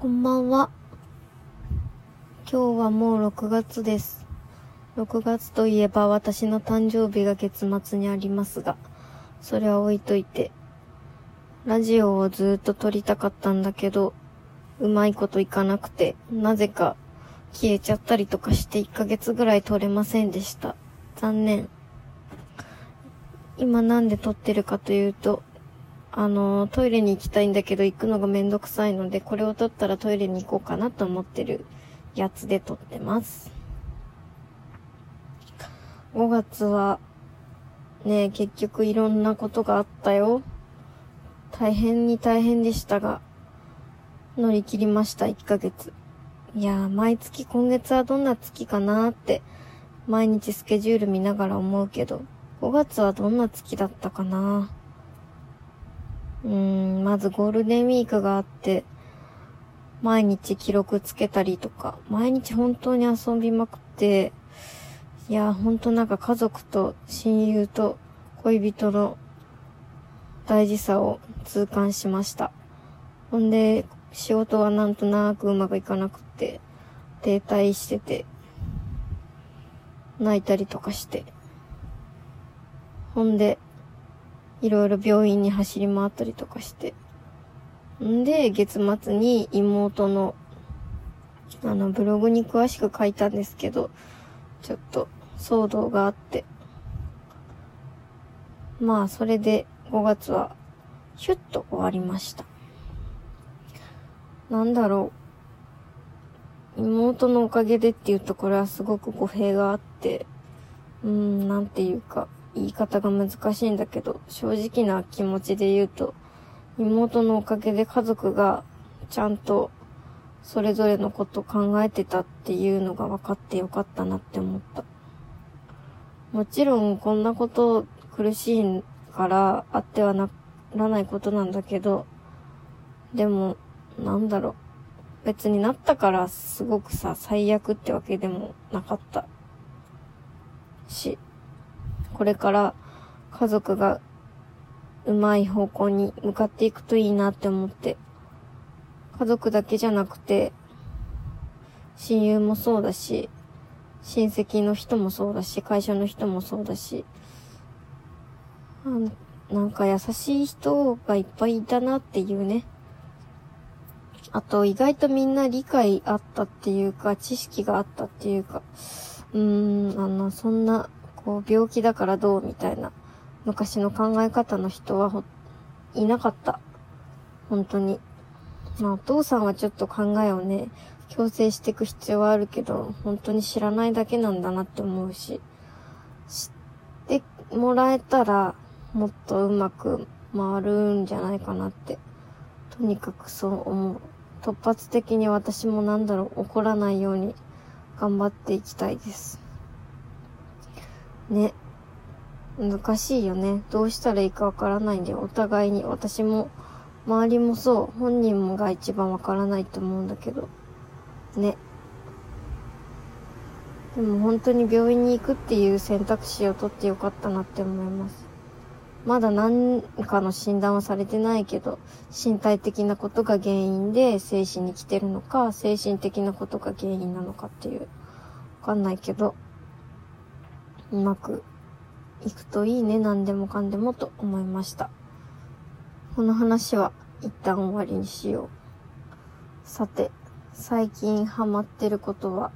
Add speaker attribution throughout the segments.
Speaker 1: こんばんは。今日はもう6月です。6月といえば私の誕生日が月末にありますが、それは置いといて、ラジオをずっと撮りたかったんだけど、うまいこといかなくて、なぜか消えちゃったりとかして1ヶ月ぐらい撮れませんでした。残念。今なんで撮ってるかというと、あの、トイレに行きたいんだけど行くのがめんどくさいので、これを撮ったらトイレに行こうかなと思ってるやつで撮ってます。5月は、ね、結局いろんなことがあったよ。大変に大変でしたが、乗り切りました、1ヶ月。いやー、毎月今月はどんな月かなーって、毎日スケジュール見ながら思うけど、5月はどんな月だったかなーうん、まずゴールデンウィークがあって、毎日記録つけたりとか、毎日本当に遊びまくって、いや、本当なんか家族と親友と恋人の大事さを痛感しました。ほんで、仕事はなんとなくうまくいかなくって、停滞してて、泣いたりとかして。ほんで、いろいろ病院に走り回ったりとかして。んで、月末に妹の、あの、ブログに詳しく書いたんですけど、ちょっと騒動があって。まあ、それで5月は、ヒュッと終わりました。なんだろう。妹のおかげでっていうところはすごく語弊があって、うーん、なんていうか、言い方が難しいんだけど、正直な気持ちで言うと、妹のおかげで家族がちゃんとそれぞれのこと考えてたっていうのが分かってよかったなって思った。もちろんこんなこと苦しいからあってはならないことなんだけど、でも、なんだろう。別になったからすごくさ、最悪ってわけでもなかった。し、これから家族がうまい方向に向かっていくといいなって思って。家族だけじゃなくて、親友もそうだし、親戚の人もそうだし、会社の人もそうだし、なんか優しい人がいっぱいいたなっていうね。あと、意外とみんな理解あったっていうか、知識があったっていうか、うーん、あの、そんな、こう、病気だからどうみたいな、昔の考え方の人は、いなかった。本当に。まあ、お父さんはちょっと考えをね、強制していく必要はあるけど、本当に知らないだけなんだなって思うし、知ってもらえたら、もっとうまく回るんじゃないかなって。とにかくそう思う。突発的に私もなんだろう、怒らないように頑張っていきたいです。ね。難しいよね。どうしたらいいかわからないんで、お互いに、私も、周りもそう、本人もが一番わからないと思うんだけど。ね。でも本当に病院に行くっていう選択肢を取ってよかったなって思います。まだ何かの診断はされてないけど、身体的なことが原因で精神に来てるのか、精神的なことが原因なのかっていう、わかんないけど、うまくいくといいね、何でもかんでもと思いました。この話は一旦終わりにしよう。さて、最近ハマってることは、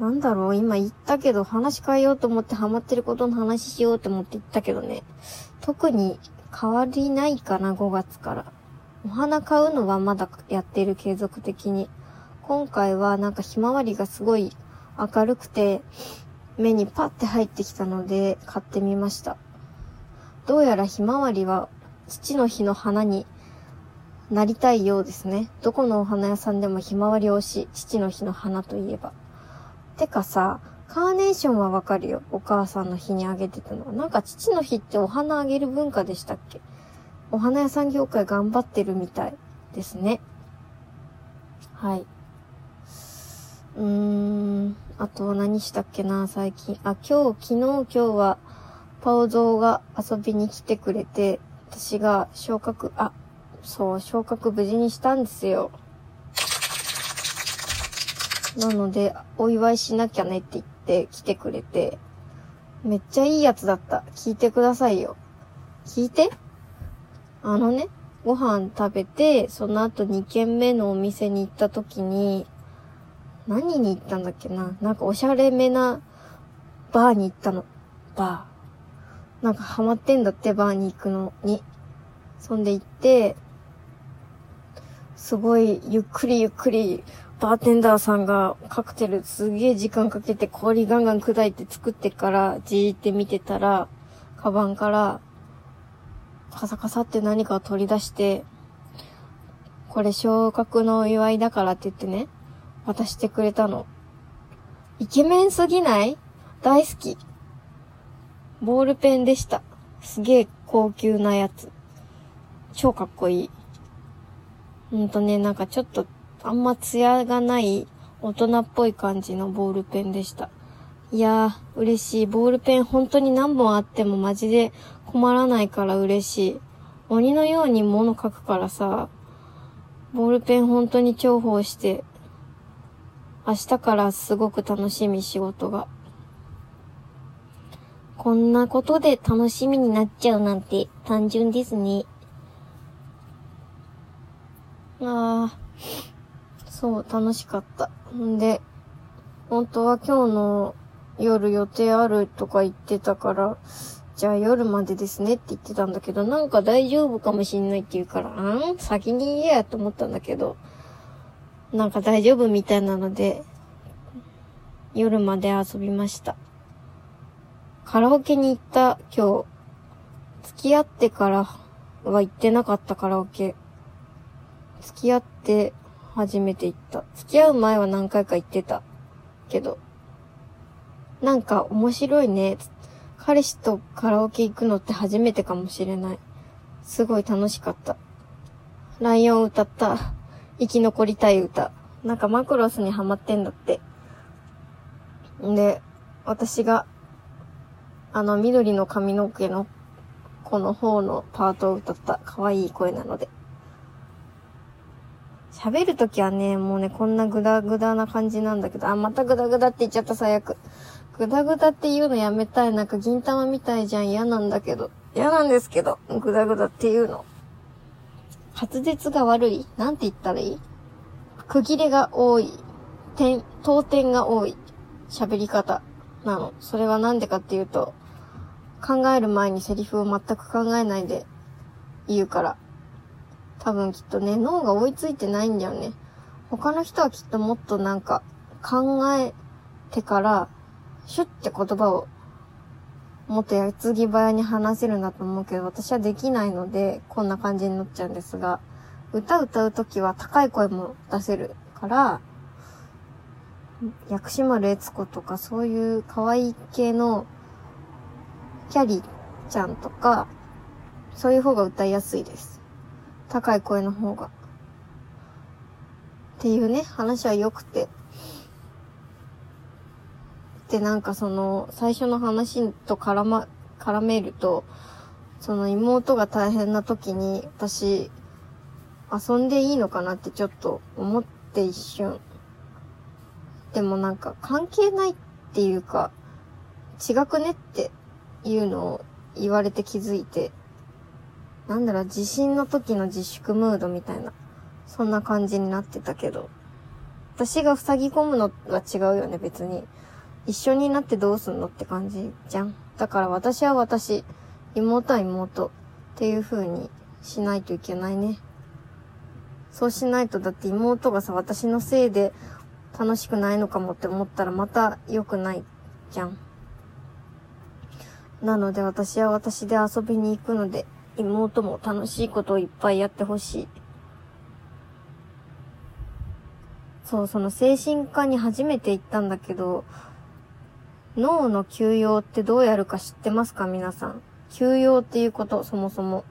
Speaker 1: なんだろう？今言ったけど話変えようと思ってハマってることの話しようと思って言ったけどね。特に変わりないかな、5月から。お花買うのはまだやってる継続的に。今回はなんかひまわりがすごい明るくて目にパッて入ってきたので買ってみました。どうやらひまわりは父の日の花になりたいようですね。どこのお花屋さんでもひまわり推し、父の日の花といえば。てかさ、カーネーションはわかるよ。お母さんの日にあげてたのは。なんか父の日ってお花あげる文化でしたっけ？お花屋さん業界頑張ってるみたいですね。はい。うーん。あと何したっけな、最近。あ、今日、昨日、今日は、パオゾーが遊びに来てくれて、私が昇格、あ、そう、昇格無事にしたんですよ。なので、お祝いしなきゃねって言って来てくれて、めっちゃいいやつだった。聞いてくださいよ。聞いてあのね、ご飯食べて、その後2軒目のお店に行った時に、何に行ったんだっけな？なんかおしゃれめなバーに行ったの。バー。なんかハマってんだって、バーに行くのに。そんで行って、すごいゆっくりゆっくり、バーテンダーさんがカクテルすげえ時間かけて氷ガンガン砕いて作ってからじーって見てたら、カバンからカサカサって何かを取り出して、これ昇格のお祝いだからって言ってね、渡してくれたの。イケメンすぎない？大好き。ボールペンでした。すげえ高級なやつ。超かっこいい。ほんとね、なんかちょっと、あんま艶がない大人っぽい感じのボールペンでした。いやー、嬉しい。ボールペン本当に何本あってもマジで困らないから嬉しい。鬼のように物書くからさ、ボールペン本当に重宝して、明日からすごく楽しみ仕事が。こんなことで楽しみになっちゃうなんて単純ですね。ああ、そう、楽しかった。んで、本当は今日の夜予定あるとか言ってたから、じゃあ夜までですねって言ってたんだけど、なんか大丈夫かもしんないって言うから、ん先に言えやと思ったんだけど、なんか大丈夫みたいなので、夜まで遊びました。カラオケに行った今日、付き合ってからは行ってなかったカラオケ。付き合って初めて行った。付き合う前は何回か行ってた。けど、なんか面白いね。彼氏とカラオケ行くのって初めてかもしれない。すごい楽しかった。ライオン歌った。生き残りたい歌。なんかマクロスにハマってんだって。んで、私が、あの緑の髪の毛の子の方のパートを歌った可愛い声なので。喋るときはね、もうね、こんなグダグダな感じなんだけど、あ、またグダグダって言っちゃった最悪。グダグダって言うのやめたい。なんか銀玉みたいじゃん。嫌なんだけど。嫌なんですけど。グダグダって言うの。滑舌が悪い？なんて言ったらいい？区切れが多い。点、当点が多い。喋り方なの。それはなんでかっていうと、考える前にセリフを全く考えないで言うから。多分きっとね、脳が追いついてないんだよね。他の人はきっともっとなんか考えてからシュッて言葉をもっとやつぎ早に話せるんだと思うけど、私はできないので、こんな感じになっちゃうんですが、歌歌うときは高い声も出せるから、薬師丸悦子とかそういう可愛い系のキャリーちゃんとか、そういう方が歌いやすいです。高い声の方が。っていうね、話は良くて。で、なんかその、最初の話と絡ま、絡めると、その妹が大変な時に、私、遊んでいいのかなってちょっと思って一瞬。でもなんか関係ないっていうか、違くねっていうのを言われて気づいて、なんだろう、地震の時の自粛ムードみたいな、そんな感じになってたけど、私が塞ぎ込むのは違うよね、別に。一緒になってどうすんのって感じじゃん。だから私は私、妹は妹っていう風にしないといけないね。そうしないとだって妹がさ、私のせいで楽しくないのかもって思ったらまた良くないじゃん。なので私は私で遊びに行くので、妹も楽しいことをいっぱいやってほしい。そう、その精神科に初めて行ったんだけど、脳の休養ってどうやるか知ってますか？皆さん。休養っていうこと、そもそも。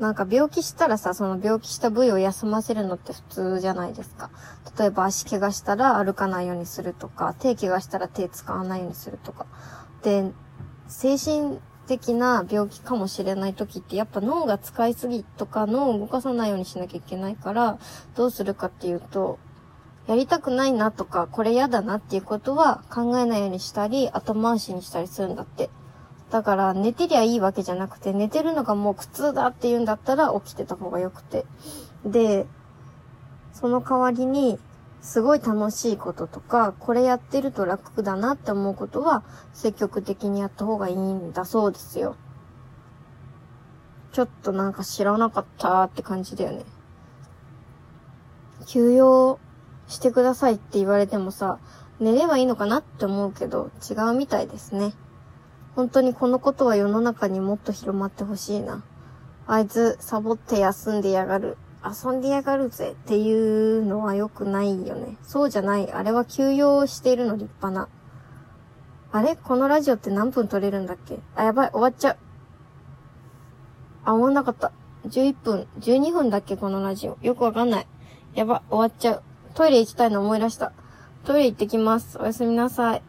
Speaker 1: なんか病気したらさ、その病気した部位を休ませるのって普通じゃないですか。例えば足怪我したら歩かないようにするとか、手怪我したら手使わないようにするとか。で、精神的な病気かもしれない時ってやっぱ脳が使いすぎとか脳を動かさないようにしなきゃいけないからどうするかっていうとやりたくないなとかこれ嫌だなっていうことは考えないようにしたり後回しにしたりするんだって。だから寝てりゃいいわけじゃなくて寝てるのがもう苦痛だって言うんだったら起きてた方がよくて。で、その代わりにすごい楽しいこととか、これやってると楽だなって思うことは、積極的にやった方がいいんだそうですよ。ちょっとなんか知らなかったって感じだよね。休養してくださいって言われてもさ、寝ればいいのかなって思うけど、違うみたいですね。本当にこのことは世の中にもっと広まってほしいな。あいつ、サボって休んでやがる。遊んでやがるぜっていうのは良くないよね。そうじゃない。あれは休養しているの立派な。あれこのラジオって何分撮れるんだっけ？あ、やばい。終わっちゃう。あ、終わんなかった。11分、12分だっけこのラジオ。よくわかんない。やば、終わっちゃう。トイレ行きたいの思い出した。トイレ行ってきます。おやすみなさい。